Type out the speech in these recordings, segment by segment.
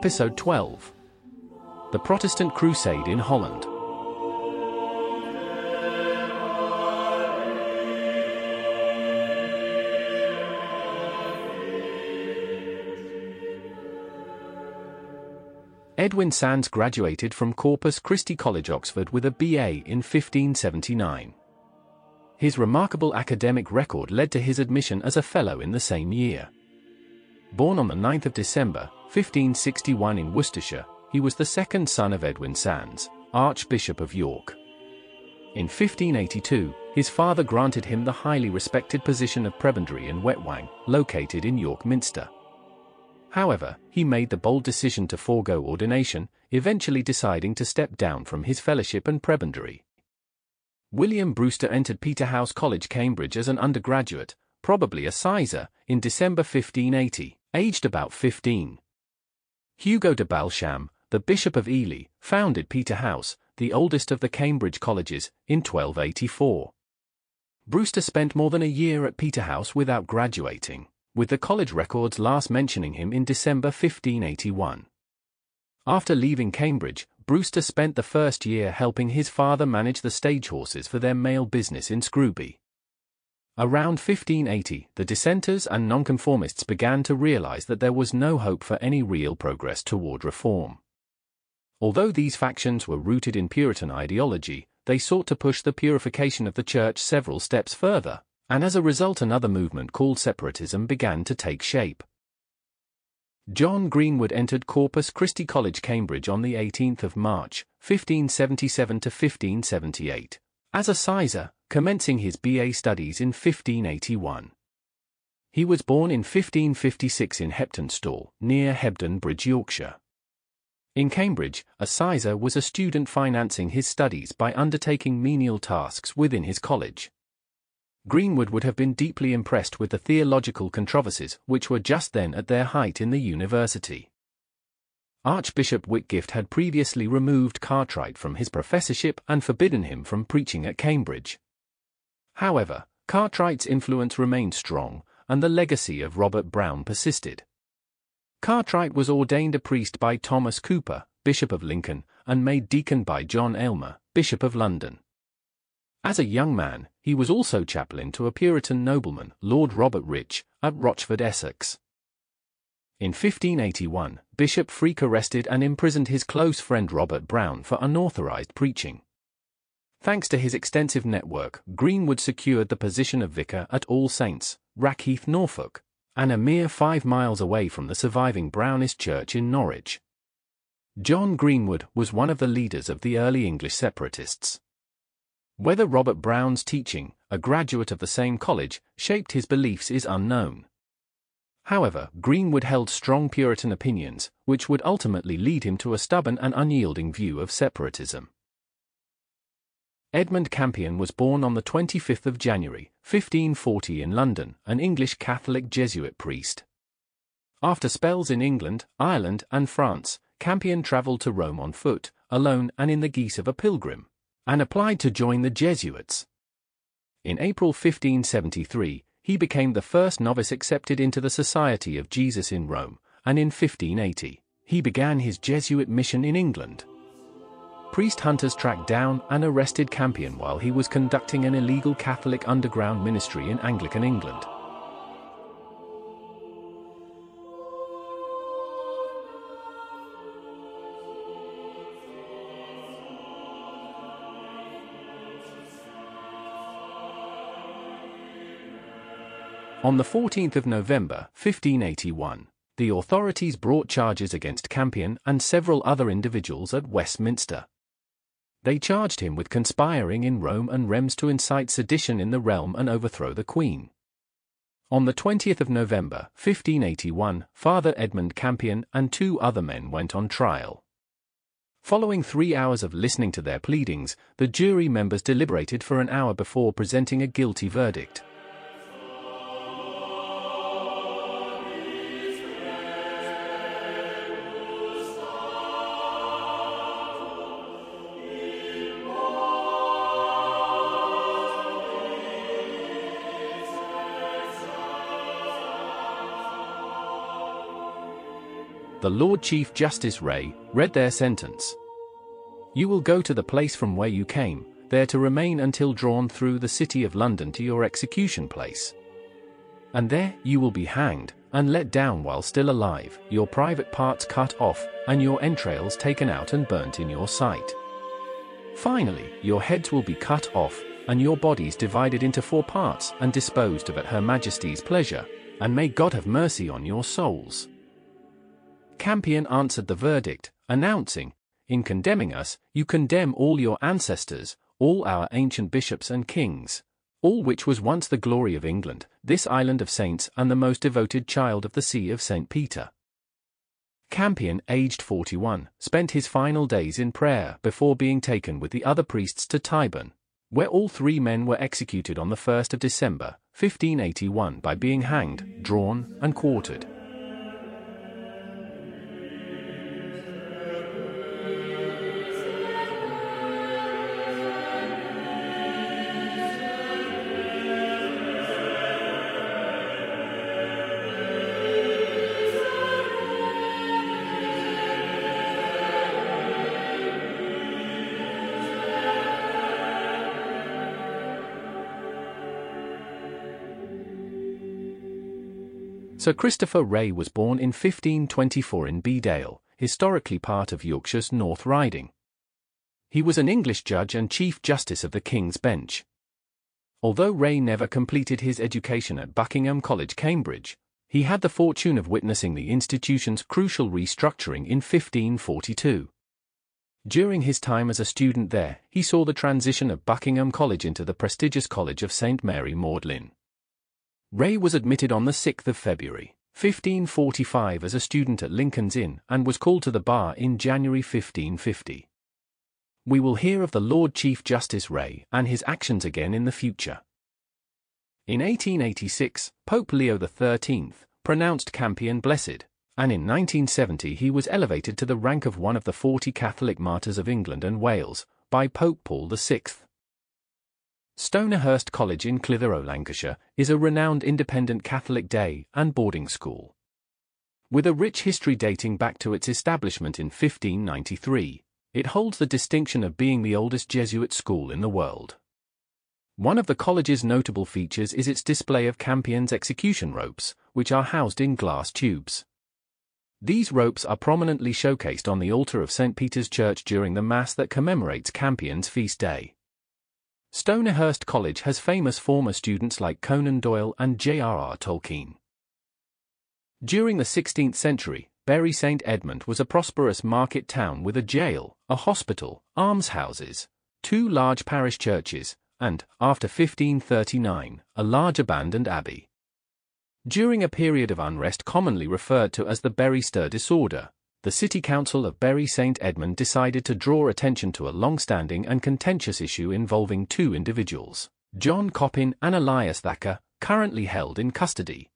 Episode 12 The Protestant Crusade in Holland. Edwin Sandys graduated from Corpus Christi College, Oxford with a BA in 1579. His remarkable academic record led to his admission as a Fellow in the same year. Born on the 9th of December, 1561 in Worcestershire, he was the second son of Edwin Sandys, Archbishop of York. In 1582, his father granted him the highly respected position of prebendary in Wetwang, located in York Minster. However, he made the bold decision to forego ordination, eventually deciding to step down from his fellowship and prebendary. William Brewster entered Peterhouse College, Cambridge as an undergraduate, probably a sizer, in December 1580, aged about 15. Hugo de Balsham, the Bishop of Ely, founded Peterhouse, the oldest of the Cambridge colleges, in 1284. Brewster spent more than a year at Peterhouse without graduating with the college records last mentioning him in December 1581. After leaving Cambridge, Brewster spent the first year helping his father manage the stage horses for their mail business in Scrooby. Around 1580, the dissenters and nonconformists began to realize that there was no hope for any real progress toward reform. Although these factions were rooted in Puritan ideology, they sought to push the purification of the church several steps further and as a result another movement called separatism began to take shape. John Greenwood entered Corpus Christi College, Cambridge on the 18th of March, 1577 to 1578, as a sizer, commencing his BA studies in 1581. He was born in 1556 in Heptonstall, near Hebden Bridge, Yorkshire. In Cambridge, a sizer was a student financing his studies by undertaking menial tasks within his college. Greenwood would have been deeply impressed with the theological controversies which were just then at their height in the university. Archbishop Whitgift had previously removed Cartwright from his professorship and forbidden him from preaching at Cambridge. However, Cartwright's influence remained strong, and the legacy of Robert Brown persisted. Cartwright was ordained a priest by Thomas Cooper, Bishop of Lincoln, and made deacon by John Aylmer, Bishop of London. As a young man, he was also chaplain to a Puritan nobleman, Lord Robert Rich, at Rochford, Essex. In 1581, Bishop Freke arrested and imprisoned his close friend Robert Brown for unauthorized preaching. Thanks to his extensive network, Greenwood secured the position of vicar at All Saints, Rackheath, Norfolk, and a mere five miles away from the surviving Brownist church in Norwich. John Greenwood was one of the leaders of the early English separatists. Whether Robert Brown's teaching, a graduate of the same college, shaped his beliefs is unknown. However, Greenwood held strong Puritan opinions, which would ultimately lead him to a stubborn and unyielding view of separatism. Edmund Campion was born on the 25th of January, 1540 in London, an English Catholic Jesuit priest. After spells in England, Ireland, and France, Campion travelled to Rome on foot, alone and in the geese of a pilgrim and applied to join the Jesuits. In April 1573, he became the first novice accepted into the Society of Jesus in Rome, and in 1580, he began his Jesuit mission in England. Priest hunters tracked down and arrested Campion while he was conducting an illegal Catholic underground ministry in Anglican England. On the 14th of November, 1581, the authorities brought charges against Campion and several other individuals at Westminster. They charged him with conspiring in Rome and Reims to incite sedition in the realm and overthrow the Queen. On the 20th of November, 1581, Father Edmund Campion and two other men went on trial. Following three hours of listening to their pleadings, the jury members deliberated for an hour before presenting a guilty verdict. The Lord Chief Justice Wray, read their sentence. You will go to the place from where you came, there to remain until drawn through the city of London to your execution place. And there you will be hanged, and let down while still alive, your private parts cut off, and your entrails taken out and burnt in your sight. Finally, your heads will be cut off, and your bodies divided into four parts and disposed of at Her Majesty's pleasure, and may God have mercy on your souls. Campion answered the verdict, announcing, In condemning us, you condemn all your ancestors, all our ancient bishops and kings, all which was once the glory of England, this island of saints and the most devoted child of the see of St. Peter. Campion, aged 41, spent his final days in prayer before being taken with the other priests to Tyburn, where all three men were executed on the 1st of December, 1581 by being hanged, drawn, and quartered. Sir Christopher Wray was born in 1524 in Bedale, historically part of Yorkshire's North Riding. He was an English judge and Chief Justice of the King's Bench. Although Wray never completed his education at Buckingham College, Cambridge, he had the fortune of witnessing the institution's crucial restructuring in 1542. During his time as a student there, he saw the transition of Buckingham College into the prestigious College of St. Mary Magdalene. Wray was admitted on the 6th of February, 1545 as a student at Lincoln's Inn and was called to the bar in January 1550. We will hear of the Lord Chief Justice Wray and his actions again in the future. In 1886, Pope Leo XIII pronounced Campion blessed, and in 1970 he was elevated to the rank of one of the 40 Catholic martyrs of England and Wales by Pope Paul VI. Stonyhurst College in Clitheroe, Lancashire, is a renowned independent Catholic day and boarding school. With a rich history dating back to its establishment in 1593, it holds the distinction of being the oldest Jesuit school in the world. One of the college's notable features is its display of Campion's execution ropes, which are housed in glass tubes. These ropes are prominently showcased on the altar of St. Peter's Church during the Mass that commemorates Campion's feast day. Stonyhurst College has famous former students like Conan Doyle and J.R.R. Tolkien. During the 16th century, Bury St. Edmund was a prosperous market town with a jail, a hospital, almshouses, two large parish churches, and, after 1539, a large abandoned abbey. During a period of unrest commonly referred to as the Bury Stir disorder, the City Council of Bury St. Edmund decided to draw attention to a long-standing and contentious issue involving two individuals, John Coppin and Elias Thacker, currently held in custody.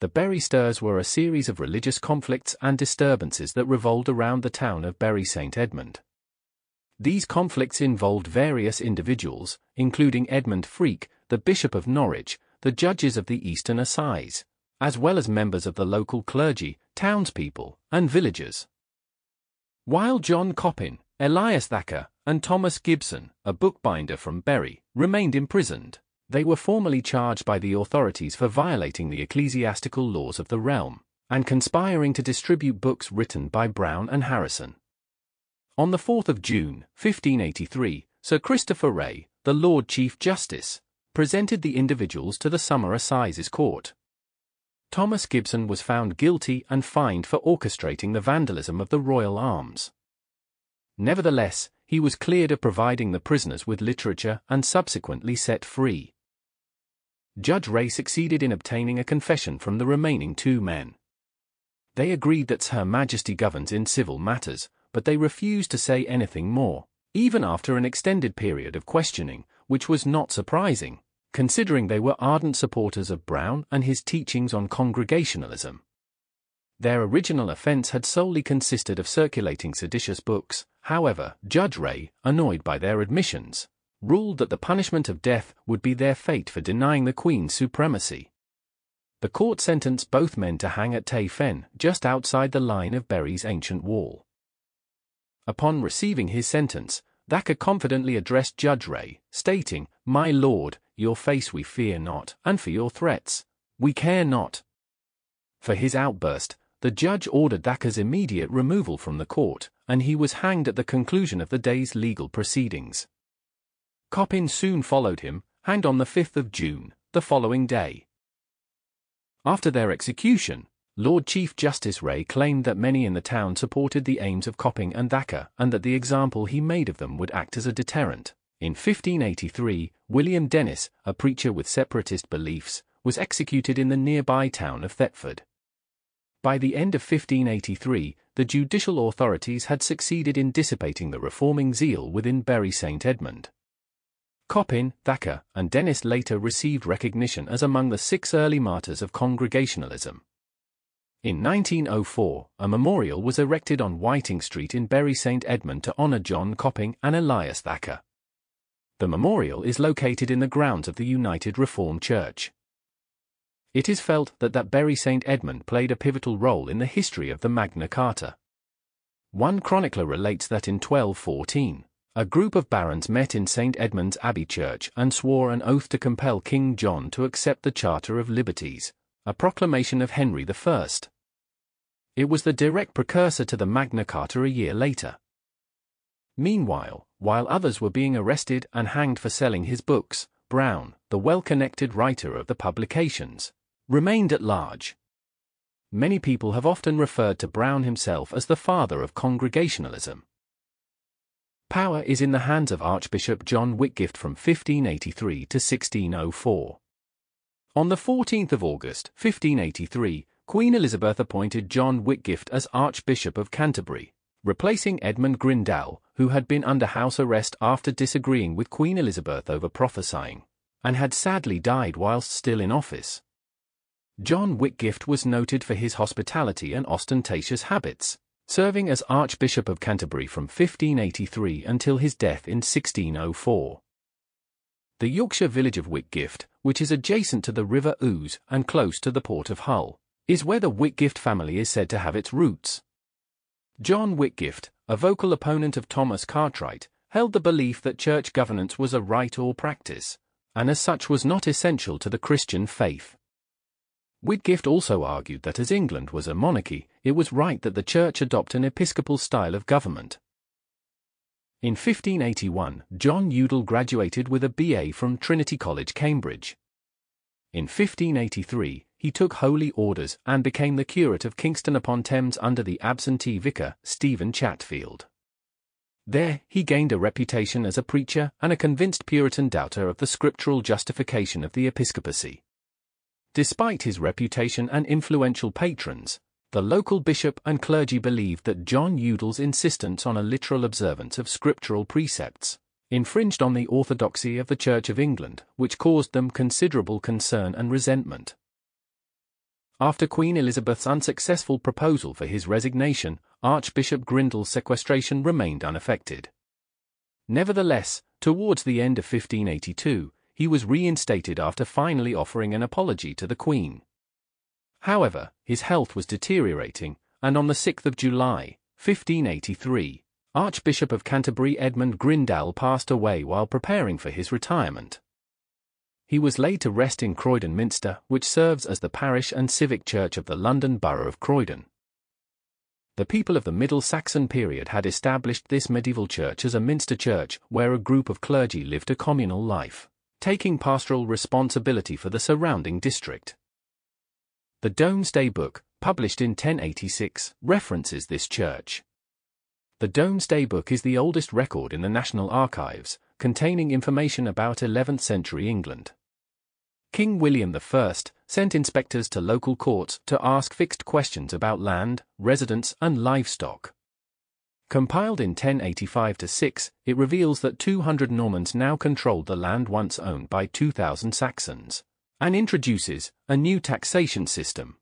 The Bury Stirs were a series of religious conflicts and disturbances that revolved around the town of Bury St. Edmund. These conflicts involved various individuals, including Edmund Freke, the Bishop of Norwich, the judges of the Eastern Assize, as well as members of the local clergy, townspeople, and villagers. While John Coppin, Elias Thacker, and Thomas Gibson, a bookbinder from Bury, remained imprisoned, they were formally charged by the authorities for violating the ecclesiastical laws of the realm and conspiring to distribute books written by Brown and Harrison. On the 4th of June, 1583, Sir Christopher Wray, the Lord Chief Justice, presented the individuals to the Summer Assizes Court. Thomas Gibson was found guilty and fined for orchestrating the vandalism of the royal arms. Nevertheless, he was cleared of providing the prisoners with literature and subsequently set free. Judge Wray succeeded in obtaining a confession from the remaining two men. They agreed that Her Majesty governs in civil matters, but they refused to say anything more, even after an extended period of questioning, which was not surprising considering they were ardent supporters of Brown and his teachings on Congregationalism. Their original offense had solely consisted of circulating seditious books, however, Judge Wray, annoyed by their admissions, ruled that the punishment of death would be their fate for denying the Queen's supremacy. The court sentenced both men to hang at Tayfen, just outside the line of Bury's ancient wall. Upon receiving his sentence, Thacker confidently addressed Judge Wray, stating, My lord, your face we fear not, and for your threats, we care not. For his outburst, the judge ordered Thacker's immediate removal from the court, and he was hanged at the conclusion of the day's legal proceedings. Coppin soon followed him, hanged on the 5th of June, the following day. After their execution, Lord Chief Justice Wray claimed that many in the town supported the aims of Coppin and Thacker and that the example he made of them would act as a deterrent. In 1583, William Dennis, a preacher with separatist beliefs, was executed in the nearby town of Thetford. By the end of 1583, the judicial authorities had succeeded in dissipating the reforming zeal within Bury St. Edmund. Coppin, Thacker, and Dennis later received recognition as among the six early martyrs of Congregationalism. In 1904, a memorial was erected on Whiting Street in Bury St. Edmund to honour John Coppin and Elias Thacker. The memorial is located in the grounds of the United Reformed Church. It is felt that that Bury St. Edmund played a pivotal role in the history of the Magna Carta. One chronicler relates that in 1214, a group of barons met in St. Edmund's Abbey Church and swore an oath to compel King John to accept the Charter of Liberties, a proclamation of Henry I. It was the direct precursor to the Magna Carta a year later. Meanwhile, while others were being arrested and hanged for selling his books, Brown, the well-connected writer of the publications, remained at large. Many people have often referred to Brown himself as the father of Congregationalism. Power is in the hands of Archbishop John Whitgift from 1583 to 1604. On the 14th of August, 1583, Queen Elizabeth appointed John Whitgift as Archbishop of Canterbury, replacing Edmund Grindal, who had been under house arrest after disagreeing with Queen Elizabeth over prophesying, and had sadly died whilst still in office. John Whitgift was noted for his hospitality and ostentatious habits, serving as Archbishop of Canterbury from 1583 until his death in 1604. The Yorkshire village of Whitgift, which is adjacent to the River Ouse and close to the port of Hull, is where the Whitgift family is said to have its roots. John Whitgift, a vocal opponent of Thomas Cartwright, held the belief that church governance was a right or practice, and as such was not essential to the Christian faith. Whitgift also argued that as England was a monarchy, it was right that the church adopt an episcopal style of government. In 1581, John Udall graduated with a BA from Trinity College, Cambridge. In 1583, he took holy orders and became the curate of Kingston upon Thames under the absentee vicar, Stephen Chatfield. There, he gained a reputation as a preacher and a convinced Puritan doubter of the scriptural justification of the episcopacy. Despite his reputation and influential patrons, the local bishop and clergy believed that John Udall's insistence on a literal observance of scriptural precepts infringed on the orthodoxy of the Church of England, which caused them considerable concern and resentment. After Queen Elizabeth's unsuccessful proposal for his resignation, Archbishop Grindal's sequestration remained unaffected. Nevertheless, towards the end of 1582, he was reinstated after finally offering an apology to the Queen. However, his health was deteriorating, and on the 6th of July, 1583, Archbishop of Canterbury Edmund Grindal passed away while preparing for his retirement. He was laid to rest in Croydon Minster, which serves as the parish and civic church of the London Borough of Croydon. The people of the Middle Saxon period had established this medieval church as a minster church where a group of clergy lived a communal life taking pastoral responsibility for the surrounding district. The Domesday Book, published in 1086, references this church. The Domesday Book is the oldest record in the National Archives, containing information about 11th century England. King William I sent inspectors to local courts to ask fixed questions about land, residence, and livestock. Compiled in 1085-6, it reveals that 200 Normans now controlled the land once owned by 2,000 Saxons, and introduces a new taxation system.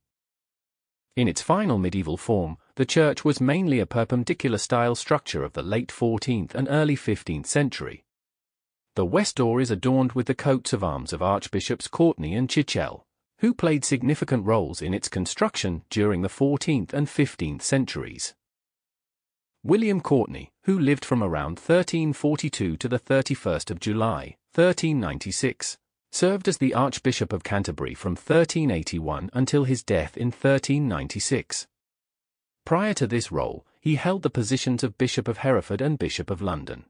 In its final medieval form, the church was mainly a perpendicular-style structure of the late 14th and early 15th century. The west door is adorned with the coats of arms of Archbishops Courtenay and Chichele, who played significant roles in its construction during the 14th and 15th centuries. William Courtenay, who lived from around 1342 to the 31st of July, 1396, served as the Archbishop of Canterbury from 1381 until his death in 1396. Prior to this role, he held the positions of Bishop of Hereford and Bishop of London.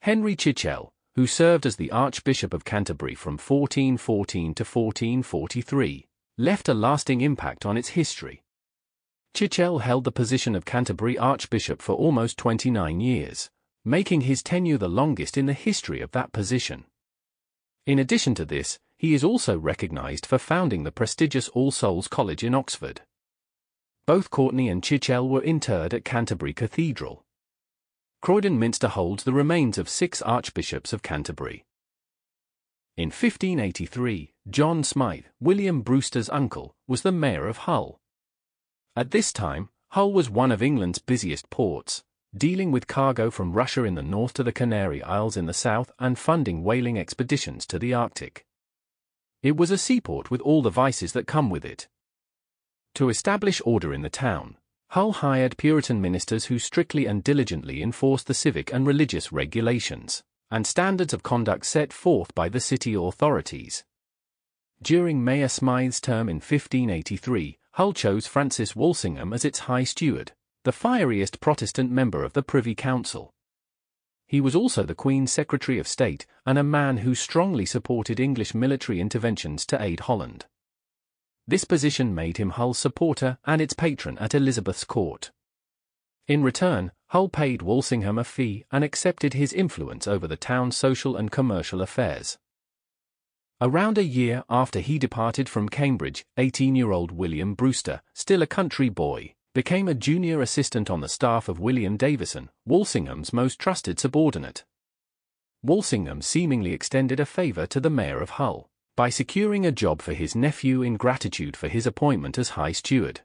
Henry Chichele, who served as the Archbishop of Canterbury from 1414 to 1443, left a lasting impact on its history. Chichele held the position of Canterbury Archbishop for almost 29 years, making his tenure the longest in the history of that position. In addition to this, he is also recognized for founding the prestigious All Souls College in Oxford. Both Courtenay and Chichele were interred at Canterbury Cathedral. Croydon Minster holds the remains of six archbishops of Canterbury. In 1583, John Smythe, William Brewster's uncle, was the mayor of Hull. At this time, Hull was one of England's busiest ports, dealing with cargo from Russia in the north to the Canary Isles in the south and funding whaling expeditions to the Arctic. It was a seaport with all the vices that come with it. To establish order in the town, Hull hired Puritan ministers who strictly and diligently enforced the civic and religious regulations and standards of conduct set forth by the city authorities. During Mayor Smythe's term in 1583, Hull chose Francis Walsingham as its High Steward, the fieriest Protestant member of the Privy Council. He was also the Queen's Secretary of State and a man who strongly supported English military interventions to aid Holland. This position made him Hull's supporter and its patron at Elizabeth's court. In return, Hull paid Walsingham a fee and accepted his influence over the town's social and commercial affairs. Around a year after he departed from Cambridge, 18-year-old William Brewster, still a country boy, became a junior assistant on the staff of William Davison, Walsingham's most trusted subordinate. Walsingham seemingly extended a favour to the mayor of Hull by securing a job for his nephew in gratitude for his appointment as High Steward.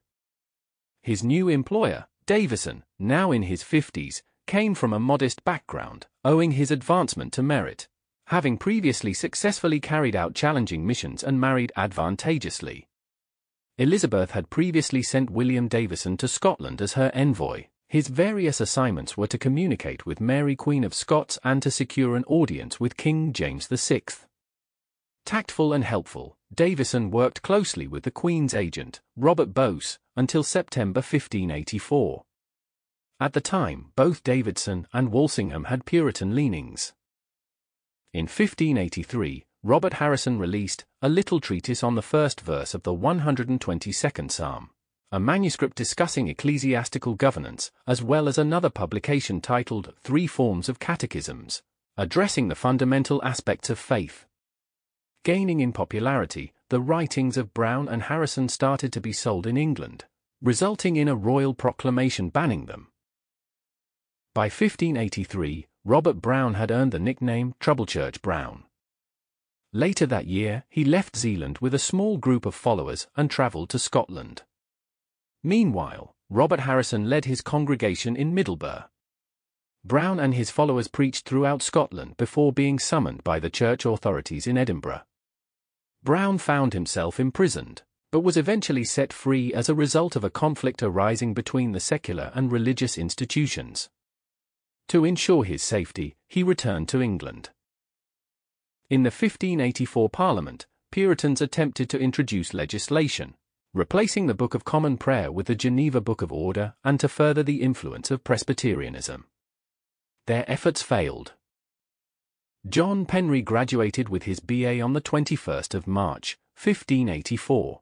His new employer, Davison, now in his 50s, came from a modest background, owing his advancement to merit, having previously successfully carried out challenging missions and married advantageously. Elizabeth had previously sent William Davison to Scotland as her envoy. His various assignments were to communicate with Mary Queen of Scots and to secure an audience with King James VI. Tactful and helpful, Davison worked closely with the Queen's agent, Robert Bowes, until September 1584. At the time, both Davison and Walsingham had Puritan leanings. In 1583, Robert Harrison released a little treatise on the first verse of the 122nd Psalm, a manuscript discussing ecclesiastical governance, as well as another publication titled Three Forms of Catechisms, addressing the fundamental aspects of faith. Gaining in popularity, the writings of Brown and Harrison started to be sold in England, resulting in a royal proclamation banning them. By 1583, Robert Brown had earned the nickname Troublechurch Browne. Later that year, he left Zeeland with a small group of followers and travelled to Scotland. Meanwhile, Robert Harrison led his congregation in Middelburg. Brown and his followers preached throughout Scotland before being summoned by the church authorities in Edinburgh. Brown found himself imprisoned, but was eventually set free as a result of a conflict arising between the secular and religious institutions. To ensure his safety, he returned to England. In the 1584 Parliament, Puritans attempted to introduce legislation, replacing the Book of Common Prayer with the Geneva Book of Order and to further the influence of Presbyterianism. Their efforts failed. John Penry graduated with his BA on the 21st of March, 1584.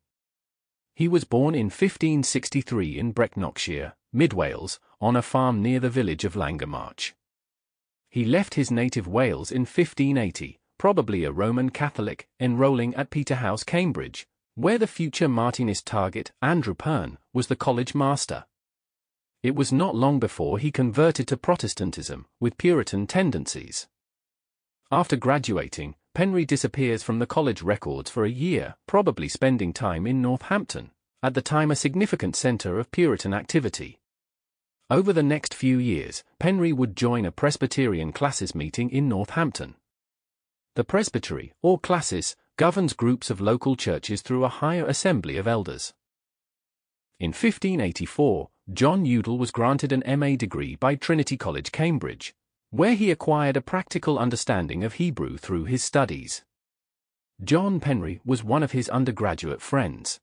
He was born in 1563 in Brecknockshire, Mid Wales, on a farm near the village of Llangammarch. He left his native Wales in 1580, probably a Roman Catholic, enrolling at Peterhouse, Cambridge, where the future Martinist target, Andrew Perne, was the college master. It was not long before he converted to Protestantism, with Puritan tendencies. After graduating, Penry disappears from the college records for a year, probably spending time in Northampton, at the time a significant centre of Puritan activity. Over the next few years, Penry would join a Presbyterian classes meeting in Northampton. The presbytery, or classis, governs groups of local churches through a higher assembly of elders. In 1584, John Udall was granted an MA degree by Trinity College, Cambridge, where he acquired a practical understanding of Hebrew through his studies. John Penry was one of his undergraduate friends.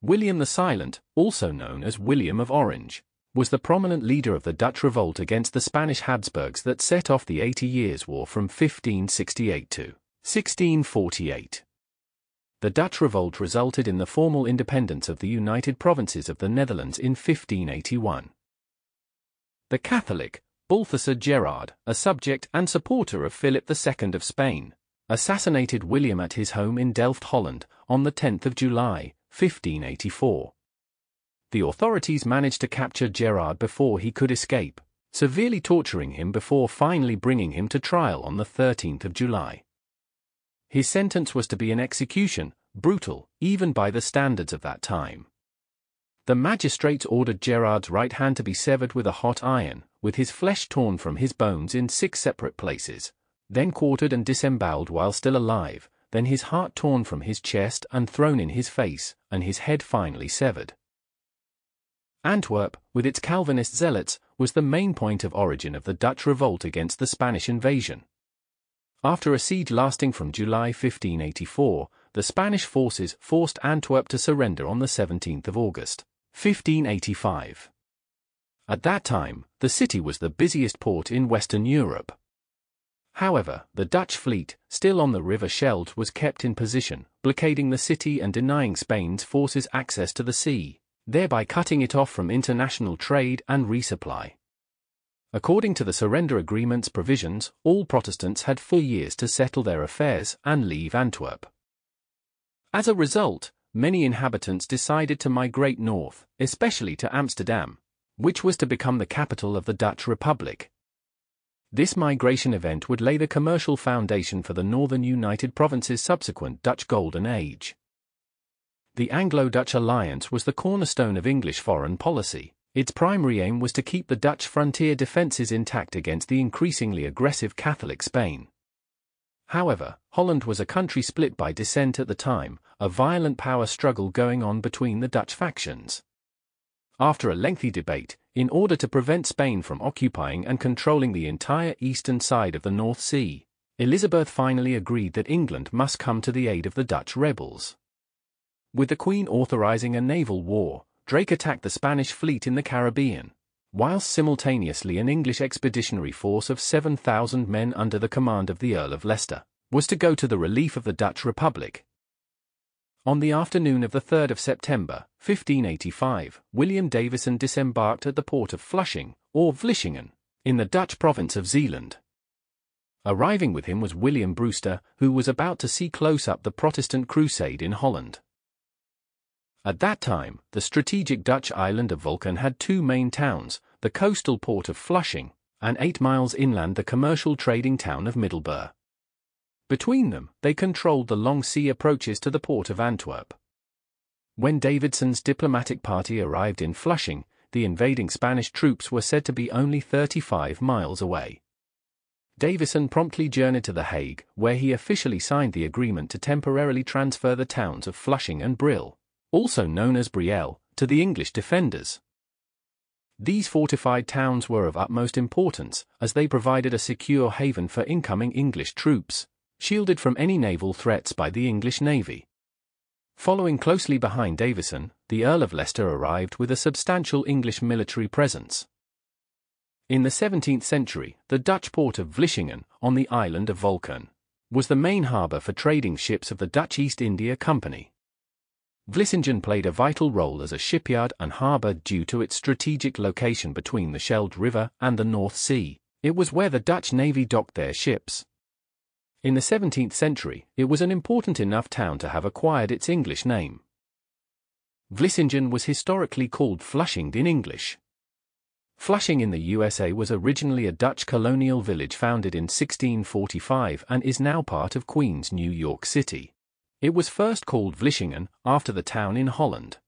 William the Silent, also known as William of Orange, was the prominent leader of the Dutch revolt against the Spanish Habsburgs that set off the Eighty Years' War from 1568 to 1648. The Dutch revolt resulted in the formal independence of the United Provinces of the Netherlands in 1581. The Catholic, Balthasar Gerard, a subject and supporter of Philip II of Spain, assassinated William at his home in Delft, Holland, on the 10th of July, 1584. The authorities managed to capture Gerard before he could escape, severely torturing him before finally bringing him to trial on the 13th of July. His sentence was to be an execution, brutal, even by the standards of that time. The magistrates ordered Gerard's right hand to be severed with a hot iron, with his flesh torn from his bones in six separate places, then quartered and disemboweled while still alive, then his heart torn from his chest and thrown in his face, and his head finally severed. Antwerp, with its Calvinist zealots, was the main point of origin of the Dutch revolt against the Spanish invasion. After a siege lasting from July 1584, the Spanish forces forced Antwerp to surrender on the 17th of August, 1585. At that time, the city was the busiest port in Western Europe. However, the Dutch fleet, still on the River Scheldt was kept in position, blockading the city and denying Spain's forces access to the sea, thereby cutting it off from international trade and resupply. According to the surrender agreement's provisions, all Protestants had four years to settle their affairs and leave Antwerp. As a result, many inhabitants decided to migrate north, especially to Amsterdam, which was to become the capital of the Dutch Republic. This migration event would lay the commercial foundation for the northern United Provinces' subsequent Dutch Golden Age. The Anglo-Dutch alliance was the cornerstone of English foreign policy, its primary aim was to keep the Dutch frontier defences intact against the increasingly aggressive Catholic Spain. However, Holland was a country split by dissent at the time, a violent power struggle going on between the Dutch factions. After a lengthy debate, in order to prevent Spain from occupying and controlling the entire eastern side of the North Sea, Elizabeth finally agreed that England must come to the aid of the Dutch rebels. With the Queen authorizing a naval war, Drake attacked the Spanish fleet in the Caribbean, whilst simultaneously an English expeditionary force of 7,000 men under the command of the Earl of Leicester was to go to the relief of the Dutch Republic. On the afternoon of the 3rd of September, 1585, William Davison disembarked at the port of Flushing, or Vlissingen, in the Dutch province of Zeeland. Arriving with him was William Brewster, who was about to see close up the Protestant crusade in Holland. At that time, the strategic Dutch island of Walcheren had two main towns, the coastal port of Flushing, and eight miles inland the commercial trading town of Middelburg. Between them, they controlled the long sea approaches to the port of Antwerp. When Davison's diplomatic party arrived in Flushing, the invading Spanish troops were said to be only 35 miles away. Davison promptly journeyed to The Hague, where he officially signed the agreement to temporarily transfer the towns of Flushing and Brill also known as Brielle, to the English defenders. These fortified towns were of utmost importance, as they provided a secure haven for incoming English troops, shielded from any naval threats by the English Navy. Following closely behind Davison, the Earl of Leicester arrived with a substantial English military presence. In the 17th century, the Dutch port of Vlissingen, on the island of Walcheren, was the main harbour for trading ships of the Dutch East India Company. Vlissingen played a vital role as a shipyard and harbour due to its strategic location between the Scheldt River and the North Sea. It was where the Dutch Navy docked their ships. In the 17th century, it was an important enough town to have acquired its English name. Vlissingen was historically called Flushing in English. Flushing in the USA was originally a Dutch colonial village founded in 1645 and is now part of Queens, New York City. It was first called Vlissingen, after the town in Holland.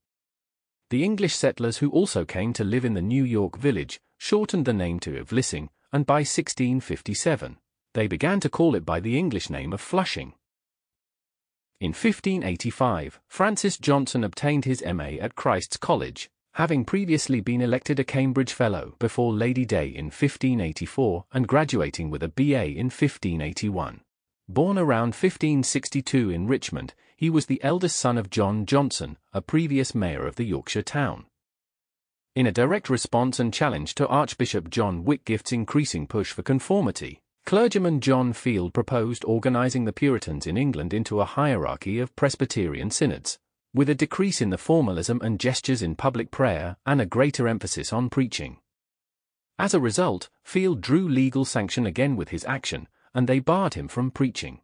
The English settlers who also came to live in the New York village shortened the name to Vlissing, and by 1657, they began to call it by the English name of Flushing. In 1585, Francis Johnson obtained his MA at Christ's College, having previously been elected a Cambridge Fellow before Lady Day in 1584 and graduating with a BA in 1581. Born around 1562 in Richmond, he was the eldest son of John Johnson, a previous mayor of the Yorkshire town. In a direct response and challenge to Archbishop John Whitgift's increasing push for conformity, clergyman John Field proposed organizing the Puritans in England into a hierarchy of Presbyterian synods, with a decrease in the formalism and gestures in public prayer and a greater emphasis on preaching. As a result, Field drew legal sanction again with his action, and they barred him from preaching.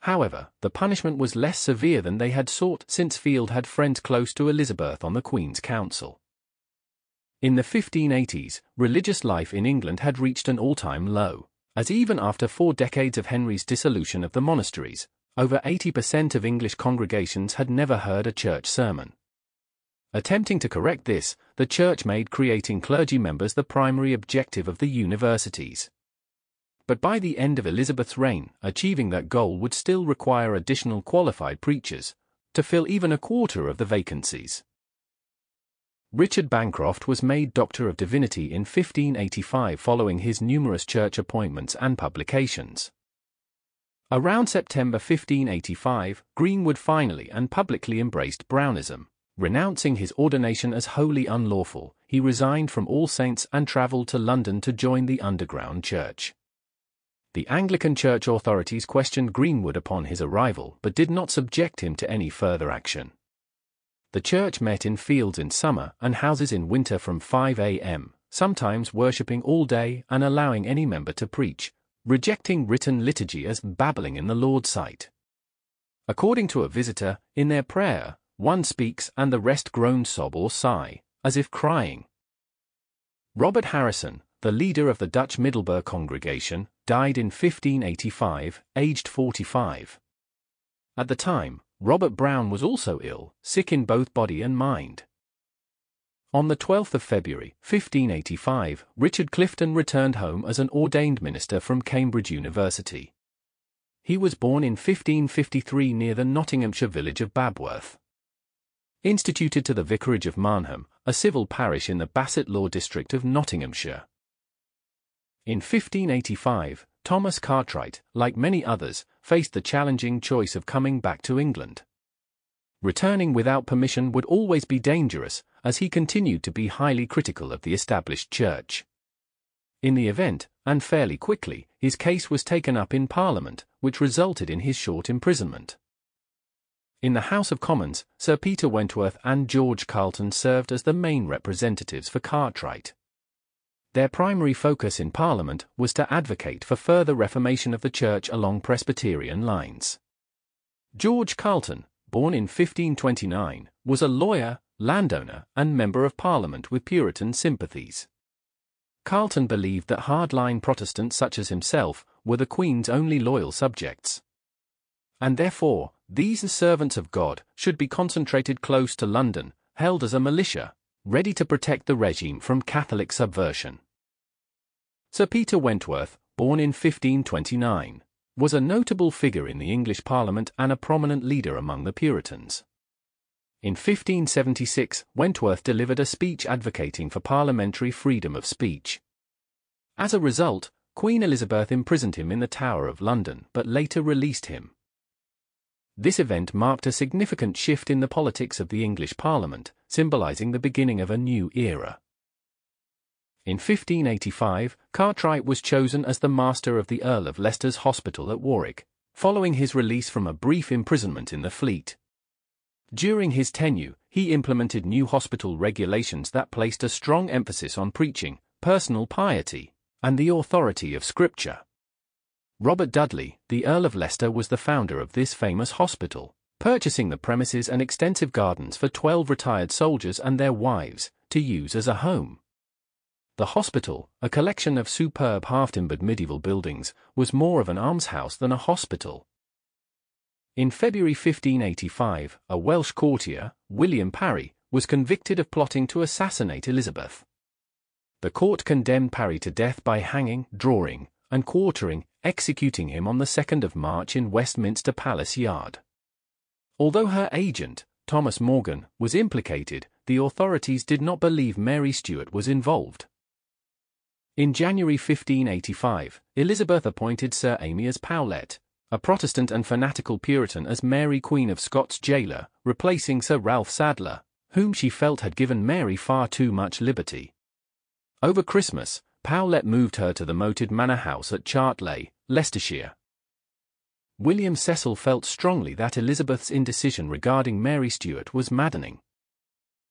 However, the punishment was less severe than they had sought since Field had friends close to Elizabeth on the Queen's Council. In the 1580s, religious life in England had reached an all-time low, as even after four decades of Henry's dissolution of the monasteries, over 80% of English congregations had never heard a church sermon. Attempting to correct this, the church made creating clergy members the primary objective of the universities. But by the end of Elizabeth's reign, achieving that goal would still require additional qualified preachers to fill even a quarter of the vacancies. Richard Bancroft was made Doctor of Divinity in 1585 following his numerous church appointments and publications. Around September 1585, Greenwood finally and publicly embraced Brownism. Renouncing his ordination as wholly unlawful, he resigned from All Saints and travelled to London to join the underground church. The Anglican Church authorities questioned Greenwood upon his arrival but did not subject him to any further action. The church met in fields in summer and houses in winter from 5 a.m., sometimes worshipping all day and allowing any member to preach, rejecting written liturgy as babbling in the Lord's sight. According to a visitor, in their prayer, one speaks and the rest groan sob or sigh, as if crying. Robert Harrison, the leader of the Dutch Middelburg congregation, died in 1585, aged 45. At the time, Robert Brown was also ill, sick in both body and mind. On the 12th of February, 1585, Richard Clifton returned home as an ordained minister from Cambridge University. He was born in 1553 near the Nottinghamshire village of Babworth. Instituted to the vicarage of Marnham, a civil parish in the Bassetlaw district of Nottinghamshire. In 1585, Thomas Cartwright, like many others, faced the challenging choice of coming back to England. Returning without permission would always be dangerous, as he continued to be highly critical of the established church. In the event, and fairly quickly, his case was taken up in Parliament, which resulted in his short imprisonment. In the House of Commons, Sir Peter Wentworth and George Carleton served as the main representatives for Cartwright. Their primary focus in Parliament was to advocate for further reformation of the Church along Presbyterian lines. George Carleton, born in 1529, was a lawyer, landowner, and Member of Parliament with Puritan sympathies. Carleton believed that hardline Protestants such as himself were the Queen's only loyal subjects. And therefore, these servants of God should be concentrated close to London, held as a militia, ready to protect the regime from Catholic subversion. Sir Peter Wentworth, born in 1529, was a notable figure in the English Parliament and a prominent leader among the Puritans. In 1576, Wentworth delivered a speech advocating for parliamentary freedom of speech. As a result, Queen Elizabeth imprisoned him in the Tower of London but later released him. This event marked a significant shift in the politics of the English Parliament, symbolizing the beginning of a new era. In 1585, Cartwright was chosen as the master of the Earl of Leicester's Hospital at Warwick, following his release from a brief imprisonment in the Fleet. During his tenure, he implemented new hospital regulations that placed a strong emphasis on preaching, personal piety, and the authority of Scripture. Robert Dudley, the Earl of Leicester was the founder of this famous hospital, purchasing the premises and extensive gardens for 12 retired soldiers and their wives to use as a home. The hospital, a collection of superb half-timbered medieval buildings, was more of an almshouse than a hospital. In February 1585, a Welsh courtier, William Parry, was convicted of plotting to assassinate Elizabeth. The court condemned Parry to death by hanging, drawing, and quartering, executing him on the 2nd of March in Westminster Palace Yard. Although her agent, Thomas Morgan, was implicated, the authorities did not believe Mary Stuart was involved. In January 1585, Elizabeth appointed Sir Amyas Paulet, a Protestant and fanatical Puritan as Mary Queen of Scots jailer, replacing Sir Ralph Sadler, whom she felt had given Mary far too much liberty. Over Christmas, Paulet moved her to the moated manor house at Chartley, Leicestershire. William Cecil felt strongly that Elizabeth's indecision regarding Mary Stuart was maddening.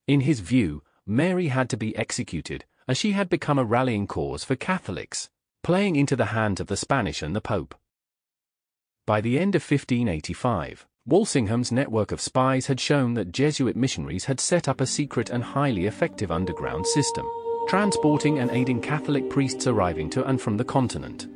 In his view, Mary had to be executed, as she had become a rallying cause for Catholics, playing into the hands of the Spanish and the Pope. By the end of 1585, Walsingham's network of spies had shown that Jesuit missionaries had set up a secret and highly effective underground system, transporting and aiding Catholic priests arriving to and from the continent.